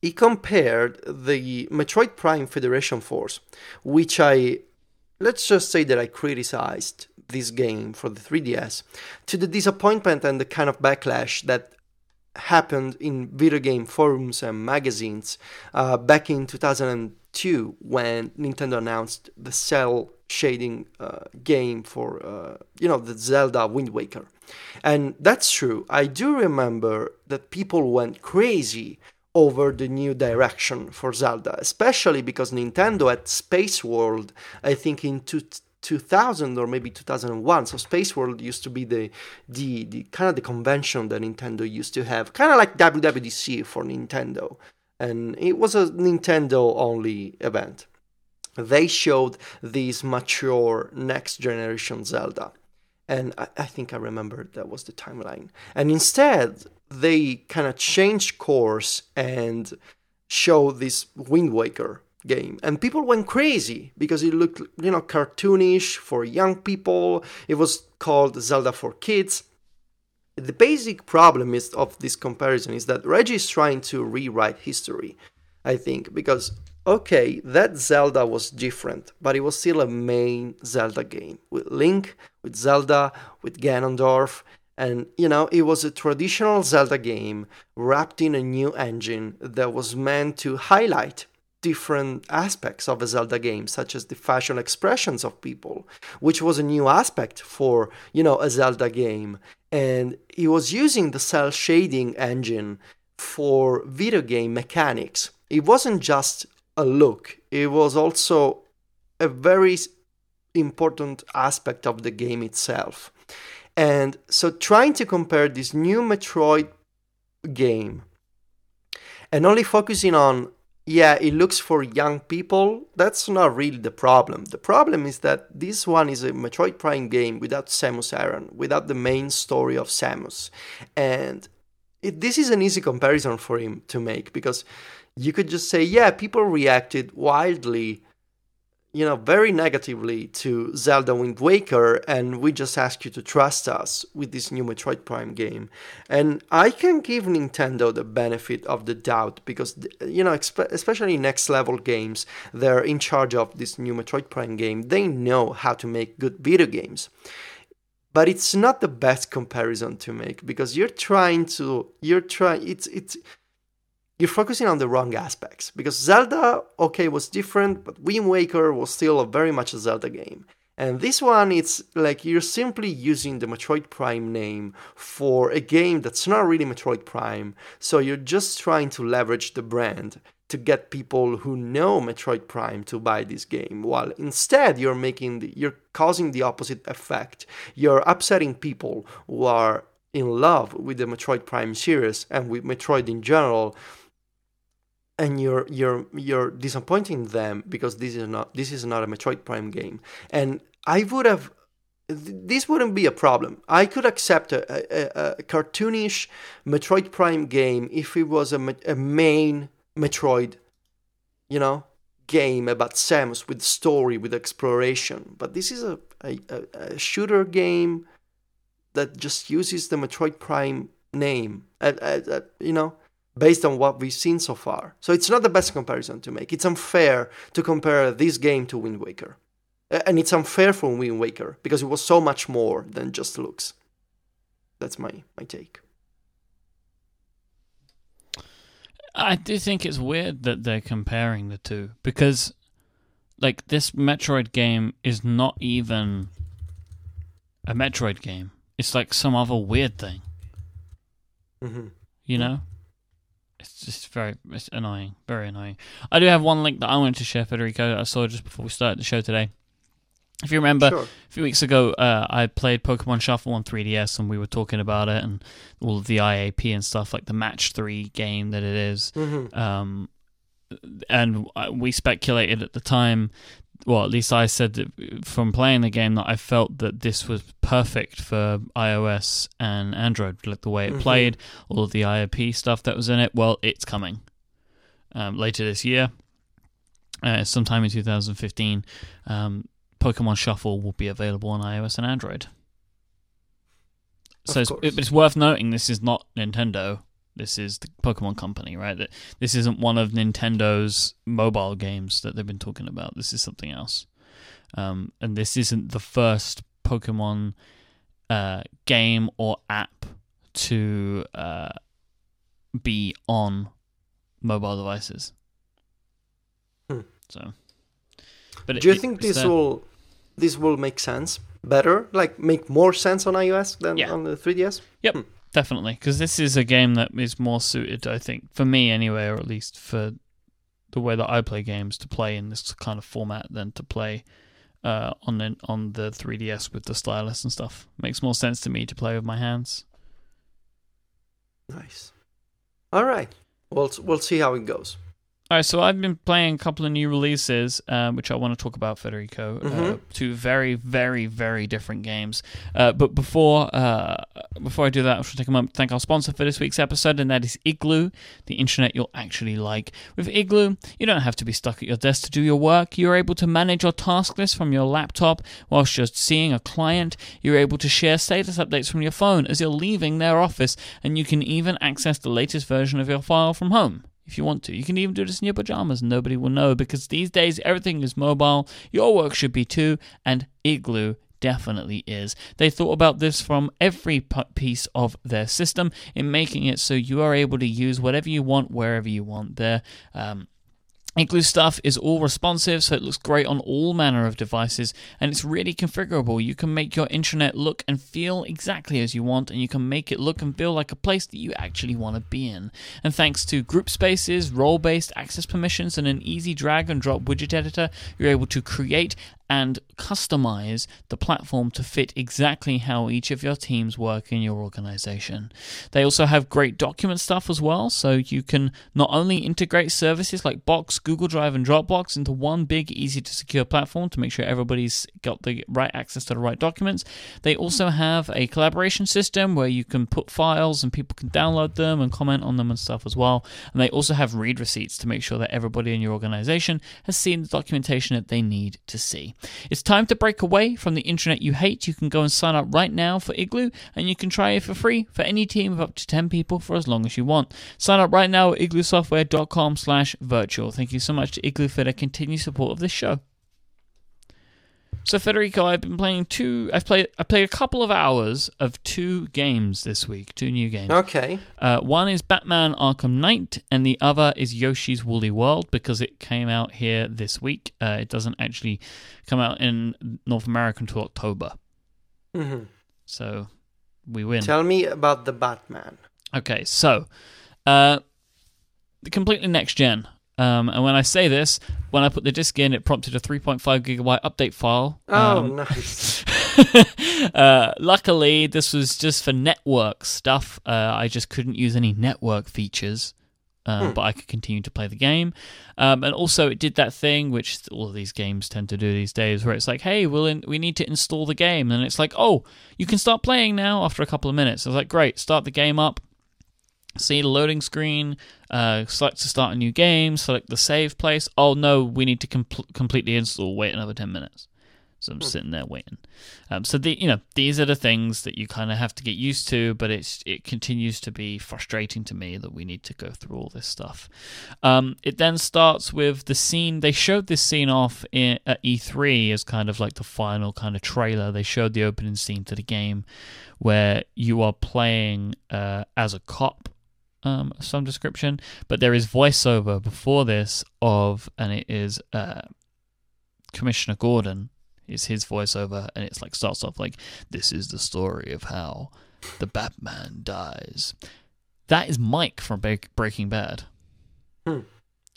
he compared the Metroid Prime Federation Force, which I let's just say that I criticized this game for the 3DS to the disappointment and the kind of backlash that happened in video game forums and magazines uh, back in 2002 when Nintendo announced the cel shading uh, game for uh, you know the Zelda Wind Waker. And that's true. I do remember that people went crazy over the new direction for Zelda, especially because Nintendo at Space World, I think in two, 2000 or maybe 2001. So Space World used to be the the, the kind of the convention that Nintendo used to have, kind of like WWDC for Nintendo, and it was a Nintendo only event. They showed this mature next generation Zelda and I, I think I remember that was the timeline. And instead, they kind of changed course and showed this Wind Waker game, and people went crazy because it looked, you know, cartoonish for young people. It was called Zelda for Kids. The basic problem is of this comparison is that Reggie is trying to rewrite history. I think because okay, that Zelda was different, but it was still a main Zelda game with Link, with Zelda, with Ganondorf, and you know, it was a traditional Zelda game wrapped in a new engine that was meant to highlight different aspects of a Zelda game, such as the facial expressions of people, which was a new aspect for, you know, a Zelda game. And he was using the cel shading engine for video game mechanics. It wasn't just a look, it was also a very important aspect of the game itself. And so trying to compare this new Metroid game and only focusing on yeah, it looks for young people. That's not really the problem. The problem is that this one is a Metroid Prime game without Samus Aran, without the main story of Samus. And it, this is an easy comparison for him to make because you could just say, yeah, people reacted wildly you know, very negatively to Zelda Wind Waker, and we just ask you to trust us with this new Metroid Prime game. And I can give Nintendo the benefit of the doubt because, you know, especially next level games, they're in charge of this new Metroid Prime game. They know how to make good video games. But it's not the best comparison to make because you're trying to, you're trying, it's, it's, you're focusing on the wrong aspects because Zelda, okay, was different, but Wind Waker was still a very much a Zelda game. And this one, it's like you're simply using the Metroid Prime name for a game that's not really Metroid Prime. So you're just trying to leverage the brand to get people who know Metroid Prime to buy this game. While instead you're making the, you're causing the opposite effect. You're upsetting people who are in love with the Metroid Prime series and with Metroid in general and you're you're you're disappointing them because this is not this is not a Metroid Prime game. And I would have this wouldn't be a problem. I could accept a, a, a cartoonish Metroid Prime game if it was a, a main Metroid, you know, game about Samus with story, with exploration. But this is a, a, a shooter game that just uses the Metroid Prime name. You know, based on what we've seen so far. So it's not the best comparison to make. It's unfair to compare this game to Wind Waker. And it's unfair for Wind Waker because it was so much more than just looks. That's my, my take. I do think it's weird that they're comparing the two because, like, this Metroid game is not even a Metroid game. It's like some other weird thing. Mm-hmm. You know? It's just very it's annoying, very annoying. I do have one link that I wanted to share, Federico. I saw just before we started the show today. If you remember, sure. a few weeks ago, uh, I played Pokemon Shuffle on 3DS, and we were talking about it and all of the IAP and stuff, like the Match Three game that it is. Mm-hmm. Um, and we speculated at the time well, at least I said that from playing the game that I felt that this was perfect for iOS and Android, like the way it mm-hmm. played, all of the IAP stuff that was in it. Well, it's coming um, later this year, uh, sometime in 2015. Um, Pokemon Shuffle will be available on iOS and Android. So it's, it's worth noting this is not Nintendo. This is the Pokemon Company, right? That this isn't one of Nintendo's mobile games that they've been talking about. This is something else, um, and this isn't the first Pokemon uh, game or app to uh, be on mobile devices. Hmm. So, but do you it, think this will this will make sense better, like make more sense on iOS than yeah. on the 3DS? Yep. Hmm definitely, because this is a game that is more suited, I think, for me anyway, or at least for the way that I play games, to play in this kind of format than to play uh, on the, on the 3DS with the stylus and stuff. Makes more sense to me to play with my hands. Nice. All right. We'll we'll see how it goes. All right, so I've been playing a couple of new releases, uh, which I want to talk about, Federico. Uh, mm-hmm. Uh, two very, very, very different games. Uh, but before uh, before I do that, I should take a moment to thank our sponsor for this week's episode, and that is Igloo, the intranet you'll actually like. With Igloo, you don't have to be stuck at your desk to do your work. You're able to manage your task list from your laptop whilst just seeing a client. You're able to share status updates from your phone as you're leaving their office, and you can even access the latest version of your file from home if you want to. You can even do this in your pajamas and nobody will know because these days everything is mobile. Your work should be too, and Igloo definitely is. They thought about this from every piece of their system in making it so you are able to use whatever you want wherever you want. Their um, Igloo stuff is all responsive, so it looks great on all manner of devices, and it's really configurable. You can make your intranet look and feel exactly as you want, and you can make it look and feel like a place that you actually want to be in. And thanks to group spaces, role based access permissions, and an easy drag and drop widget editor, you're able to create and customize the platform to fit exactly how each of your teams work in your organization. They also have great document stuff as well, so you can not only integrate services like Box, Google Drive, and Dropbox into one big, easy to secure platform to make sure everybody's got the right access to the right documents. They also have a collaboration system where you can put files and people can download them and comment on them and stuff as well. And they also have read receipts to make sure that everybody in your organization has seen the documentation that they need to see. It's time to break away from the intranet you hate. You can go and sign up right now for Igloo, and you can try it for free for any team of up to 10 people for as long as you want. Sign up right now at igloosoftware.com slash virtual. Thank you so much to Igloo for their continued support of this show. So Federico, I've been playing two. I've played. I played a couple of hours of two games this week. Two new games. Okay. Uh, one is Batman Arkham Knight, and the other is Yoshi's Woolly World because it came out here this week. Uh, it doesn't actually come out in North America until October. hmm So we win. Tell me about the Batman. Okay, so uh, completely next gen. Um, and when I say this, when I put the disc in, it prompted a 3.5 gigabyte update file. Oh, Um, nice. uh, luckily, this was just for network stuff. Uh, I just couldn't use any network features, Hmm. but I could continue to play the game. Um, and also, it did that thing which all of these games tend to do these days, where it's like, "Hey, we'll in- we need to install the game," and it's like, "Oh, you can start playing now." After a couple of minutes, I was like, "Great, start the game up." See the loading screen, uh, select to start a new game, select the save place. Oh no, we need to com- completely install. Wait another 10 minutes. So I'm sitting there waiting. Um, so the you know these are the things that you kind of have to get used to, but it's it continues to be frustrating to me that we need to go through all this stuff. Um, it then starts with the scene. They showed this scene off in, at E3 as kind of like the final kind of trailer. They showed the opening scene to the game where you are playing uh, as a cop um, some description, but there is voiceover before this of, and it is uh, Commissioner Gordon is his voiceover, and it's like starts off like, "This is the story of how the Batman dies." That is Mike from Breaking Bad. Hmm.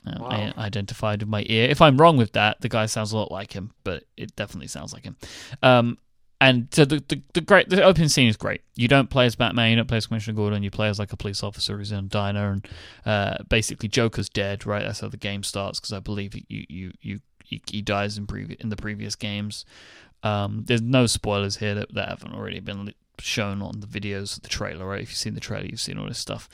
Wow. I identified with my ear. If I'm wrong with that, the guy sounds a lot like him, but it definitely sounds like him. Um, and so the, the the great the opening scene is great. You don't play as Batman, you don't play as Commissioner Gordon, you play as like a police officer who's in a diner, and uh, basically Joker's dead. Right, that's how the game starts because I believe you you you he, dies in previ- in the previous games. Um, there's no spoilers here that, that haven't already been shown on the videos of the trailer. Right, if you've seen the trailer, you've seen all this stuff.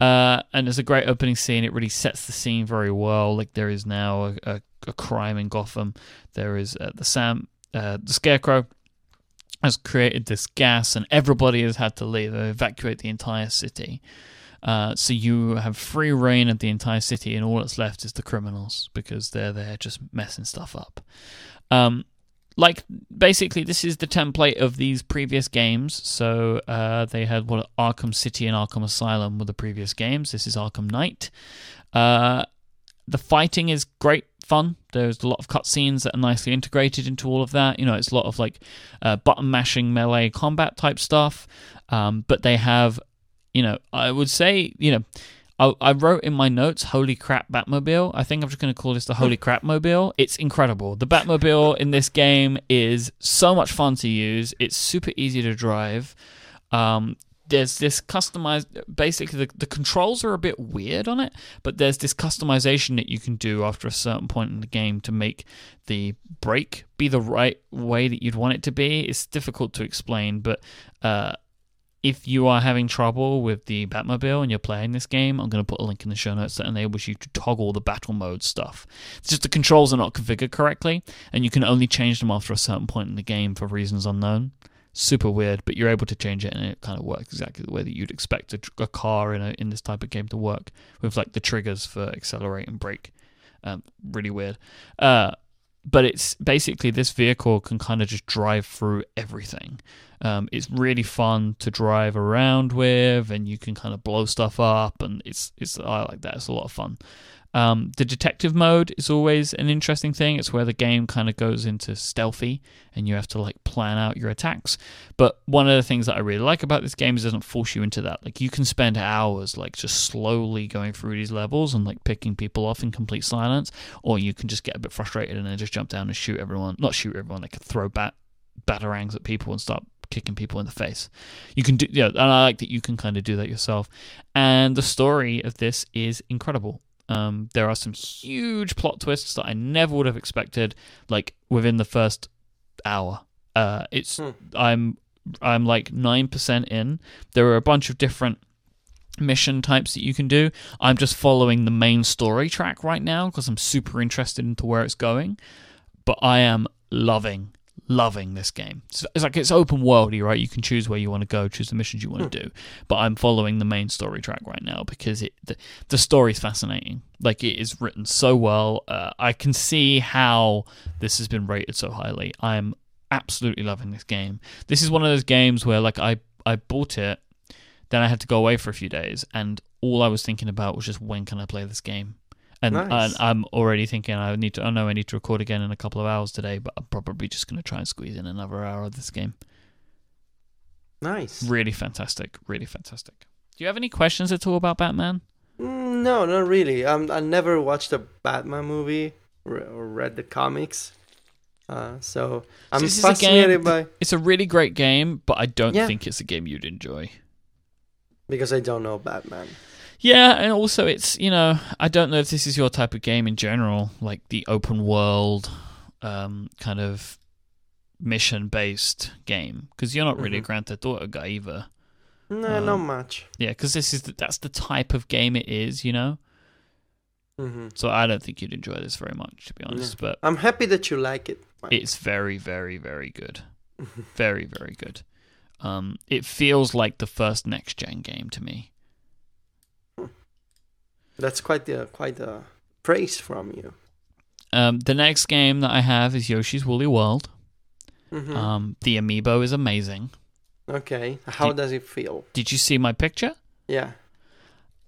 Uh, and there's a great opening scene. It really sets the scene very well. Like there is now a, a, a crime in Gotham. There is uh, the Sam, uh, the Scarecrow has created this gas, and everybody has had to leave, They evacuate the entire city. Uh, so you have free reign of the entire city, and all that's left is the criminals because they're there just messing stuff up. Um, like basically, this is the template of these previous games. So uh, they had what Arkham City and Arkham Asylum were the previous games. This is Arkham Knight. Uh, the fighting is great fun. There's a lot of cutscenes that are nicely integrated into all of that. You know, it's a lot of like uh, button mashing melee combat type stuff. Um, but they have, you know, I would say, you know, I, wrote in my notes, "Holy crap, Batmobile!" I think I'm just going to call this the "Holy crap mobile." It's incredible. The Batmobile in this game is so much fun to use. It's super easy to drive. Um, there's this customized basically the, the controls are a bit weird on it but there's this customization that you can do after a certain point in the game to make the brake be the right way that you'd want it to be it's difficult to explain but uh, if you are having trouble with the Batmobile and you're playing this game, I'm going to put a link in the show notes that enables you to toggle the Batmobile stuff. It's just the controls are not configured correctly, and you can only change them after a certain point in the game for reasons unknown super weird, but you're able to change it and it kind of works exactly the way that you'd expect a, a car in a, in this type of game to work with like the triggers for accelerate and brake. Um, really weird. Uh, but it's basically this vehicle can kind of just drive through everything. Um, it's really fun to drive around with, and you can kind of blow stuff up, and it's it's I like that. It's a lot of fun. Um, the detective mode is always an interesting thing. It's where the game kind of goes into stealthy and you have to like plan out your attacks. But one of the things that I really like about this game is it doesn't force you into that. Like you can spend hours like just slowly going through these levels and like picking people off in complete silence, or you can just get a bit frustrated and then just jump down and shoot everyone. Not shoot everyone, like throw bat batarangs at people and start kicking people in the face. You can do yeah, and I like that you can kind of do that yourself. And the story of this is incredible. Um, there are some huge plot twists that I never would have expected, like within the first hour. Uh, it's Hmm. I'm I'm like nine percent in. There are a bunch of different mission types that you can do. I'm just following the main story track right now because I'm super interested into where it's going. But I am loving loving this game. It's, it's like it's open worldy, right? You can choose where you want to go, choose the missions you want to do. But I'm following the main story track right now because it the, the is fascinating. Like it is written so well. Uh, I can see how this has been rated so highly. I am absolutely loving this game. This is one of those games where like I I bought it, then I had to go away for a few days, and all I was thinking about was just when can I play this game. And, Nice. and I'm already thinking I need to. I know I need to record again in a couple of hours today, but I'm probably just going to try and squeeze in another hour of this game. Nice. Really fantastic, really fantastic. Do you have any questions at all about Batman? Mm, no, not really. Um, I never watched a Batman movie or, read the comics. Uh, so I'm a fascinated by It's a really great game, but I don't Yeah. think it's a game you'd enjoy. because I don't know Batman. Yeah, and also it's you know I don't know if this is your type of game in general, like the open world, um, kind of mission based game, because you're not really a Mhm. Grand Theft Auto guy either. No, Um, not much. Yeah, because this is the, that's the type of game it is, you know. hmm So I don't think you'd enjoy this very much, to be honest. But I'm happy that you like it. It's very, very, very good. very, very good. Um, it feels like the first next gen game to me. That's quite the quite a praise from you. Um, the next game that I have is Yoshi's Woolly World. hmm Um, the amiibo is amazing. okay, how Did- does it feel? Did you see my picture? Yeah.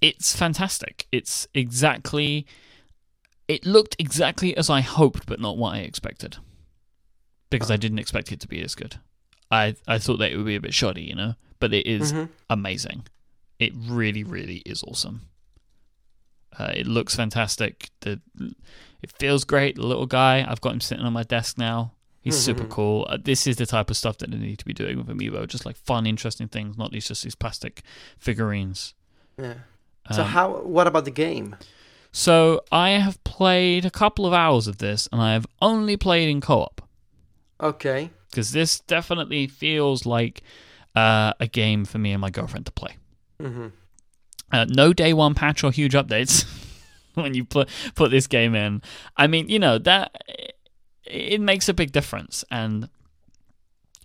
It's fantastic. It's exactly. It looked exactly as I hoped, but not what I expected. Because I didn't expect it to be as good. I I thought that it would be a bit shoddy, you know. But it is Mhm. amazing. It really, really is awesome. Uh, it looks fantastic. The it feels great. The little guy, I've got him sitting on my desk now. He's super Mhm. cool. Uh, this is the type of stuff that they need to be doing with Amiibo, just like fun, interesting things, not these just these plastic figurines. Yeah. So Um, how? What about the game? so I have played a couple of hours of this, and I have only played in co-op Okay. because this definitely feels like uh, a game for me and my girlfriend to play. hmm Uh, no day one patch or huge updates when you put put this game in. I mean, you know that it makes a big difference, and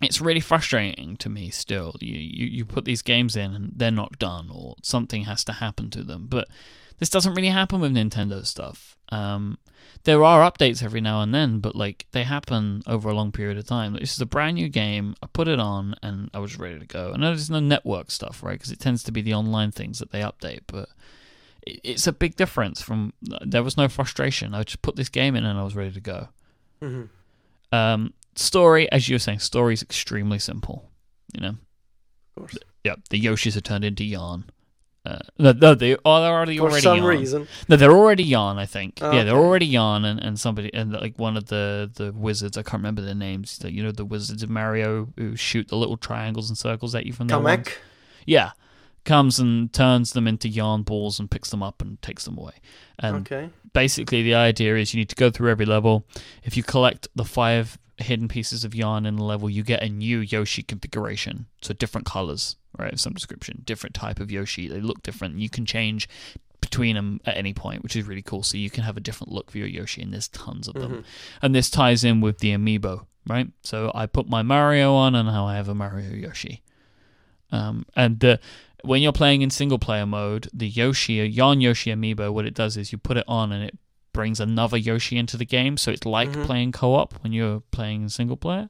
it's really frustrating to me still. You, you you put these games in and they're not done, or something has to happen to them. But this doesn't really happen with Nintendo stuff. Um, there are updates every now and then, but like they happen over a long period of time. This is a brand new game. I put it on and I was ready to go. I know there's no network stuff, right? Because it tends to be the online things that they update, but it- it's a big difference from. There was no frustration. I just put this game in and I was ready to go. hmm Um, story, as you were saying, story is extremely simple. You know, Of course. Yep, the Yoshis are turned into yarn. Uh, no, no, they oh, they're already For already some yarn. reason. No, they're already yarn. I think. Oh, yeah, they're okay. already yarn, and, and somebody and like one of the the wizards. I can't remember their names. The, you know, the wizards of Mario who shoot the little triangles and circles at you from their wands. Kamek. Yeah, comes and turns them into yarn balls and picks them up and takes them away. And Okay. basically the idea is you need to go through every level. If you collect the five hidden pieces of yarn in the level, you get a new Yoshi configuration. So different colors, right? Of some description, different type of Yoshi. They look different. You can change between them at any point, which is really cool. So you can have a different look for your Yoshi, and there's tons of them. Mhm. And this ties in with the amiibo, right? So I put my Mario on, and now I have a Mario Yoshi. Um, and the when you're playing in single player mode, the Yoshi, Yarn Yoshi amiibo, what it does is you put it on and it brings another Yoshi into the game. So it's like Mhm. playing co op when you're playing in single player.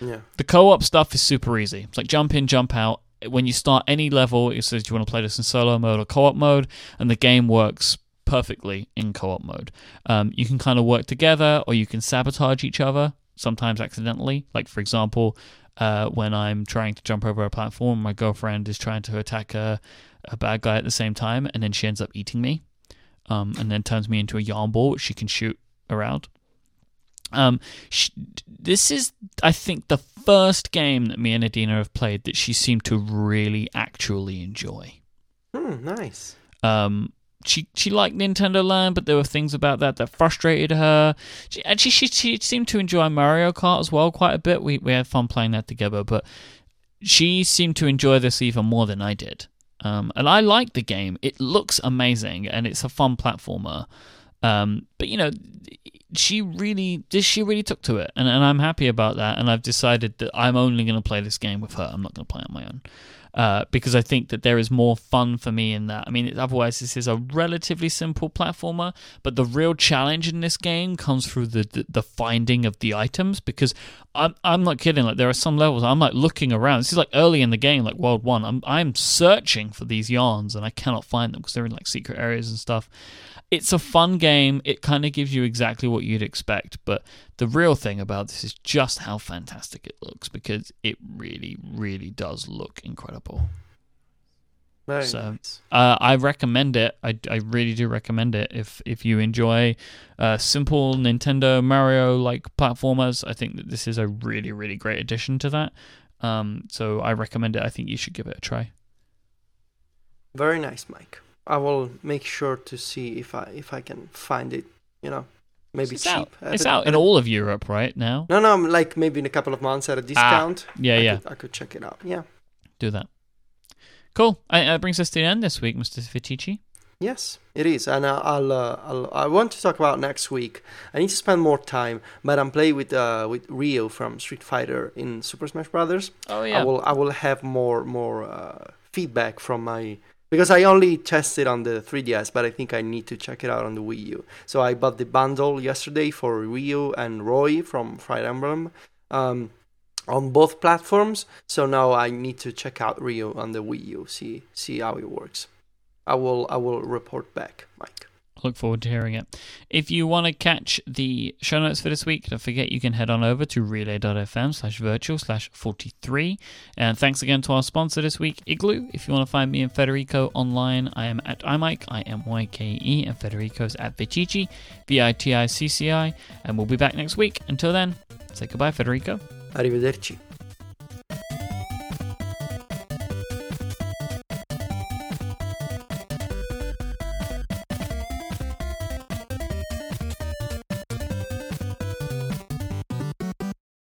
Yeah. The co op stuff is super easy. It's like jump in, jump out. When you start any level, it says do you want to play this in solo mode or co op mode, and the game works perfectly in co-op mode. Um, you can kind of work together, or you can sabotage each other sometimes accidentally. Like for example, uh, when I'm trying to jump over a platform, my girlfriend is trying to attack a, a bad guy at the same time, and then she ends up eating me, um, and then turns me into a yarn ball which she can shoot around. Um, she, this is, I think, the first game that me and Adina have played that she seemed to really actually enjoy. Hmm, nice. Um, she she liked Nintendo Land, but there were things about that that frustrated her. She, actually, she, she seemed to enjoy Mario Kart as well quite a bit. We we had fun playing that together, but she seemed to enjoy this even more than I did. Um, and I like the game. It looks amazing, and it's a fun platformer. Um, but you know, she really she really took to it, and, and I'm happy about that. And I've decided that I'm only going to play this game with her. I'm not going to play on my own uh, because I think that there is more fun for me in that. I mean, otherwise, this is a relatively simple platformer, but the real challenge in this game comes through the, the, the finding of the items because I'm, I'm not kidding. Like, there are some levels I'm like looking around. This is like early in the game, like World 1. I'm, I'm searching for these yarns and I cannot find them because they're in like secret areas and stuff it's a fun game. It kind of gives you exactly what you'd expect, but the real thing about this is just how fantastic it looks because it really, really does look incredible. Very so. Uh, I recommend it. I, I really do recommend it. If if you enjoy uh, simple Nintendo Mario like platformers, I think that this is a really really great addition to that. Um, so I recommend it. I think you should give it a try. Very nice, Myke. I will make sure to see if I if I can find it. You know, maybe it's cheap. Out. It's a- out in a- all of Europe right now. No, no, like maybe in a couple of months at a discount. Yeah, I yeah. Could, I could check it out. Yeah. Do that. Cool. Uh, that brings us to the end this week, Mr. Viticci. Yes, it is, and uh, I'll, uh, I'll I want to talk about next week. I need to spend more time, but I'm playing with uh with Ryu from Street Fighter in Super Smash Brothers. Oh yeah. I will I will have more more uh, feedback from my because I only tested on the 3DS, but I think I need to check it out on the Wii U. So I bought the bundle yesterday for Ryu and Roy from Fire Emblem. Um, on both platforms, so now I need to check out Ryu on the Wii U, see see how it works. I will I will report back, Myke. Look forward to hearing it. If you want to catch the show notes for this week, don't forget you can head on over to relay.fm slash virtual slash 43. And thanks again to our sponsor this week, Igloo. If you want to find me and Federico online, I am at iMyke, I M Y K E, and Federico's at Viticci, V I T I C C I. And we'll be back next week. Until then, say goodbye, Federico. Arrivederci.